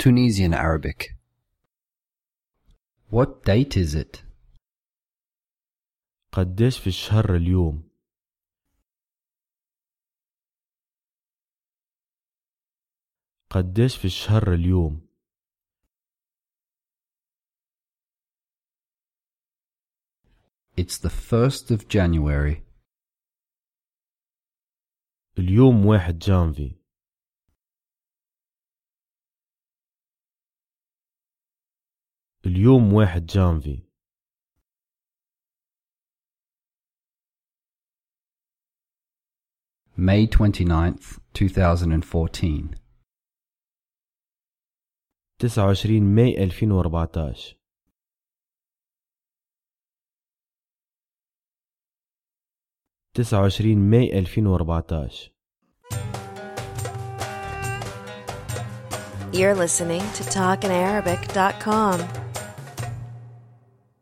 Tunisian Arabic. What date is it? قديش في الشهر اليوم قديش في الشهر اليوم It's the 1st of January. اليوم واحد جانفي اليوم واحد جانفي May 29th, 2014. تسعة وعشرين ماي ألفين وأربعتاش تسعة وعشرين ماي ألفين وأربعتاش You're listening to TalkinArabic.com.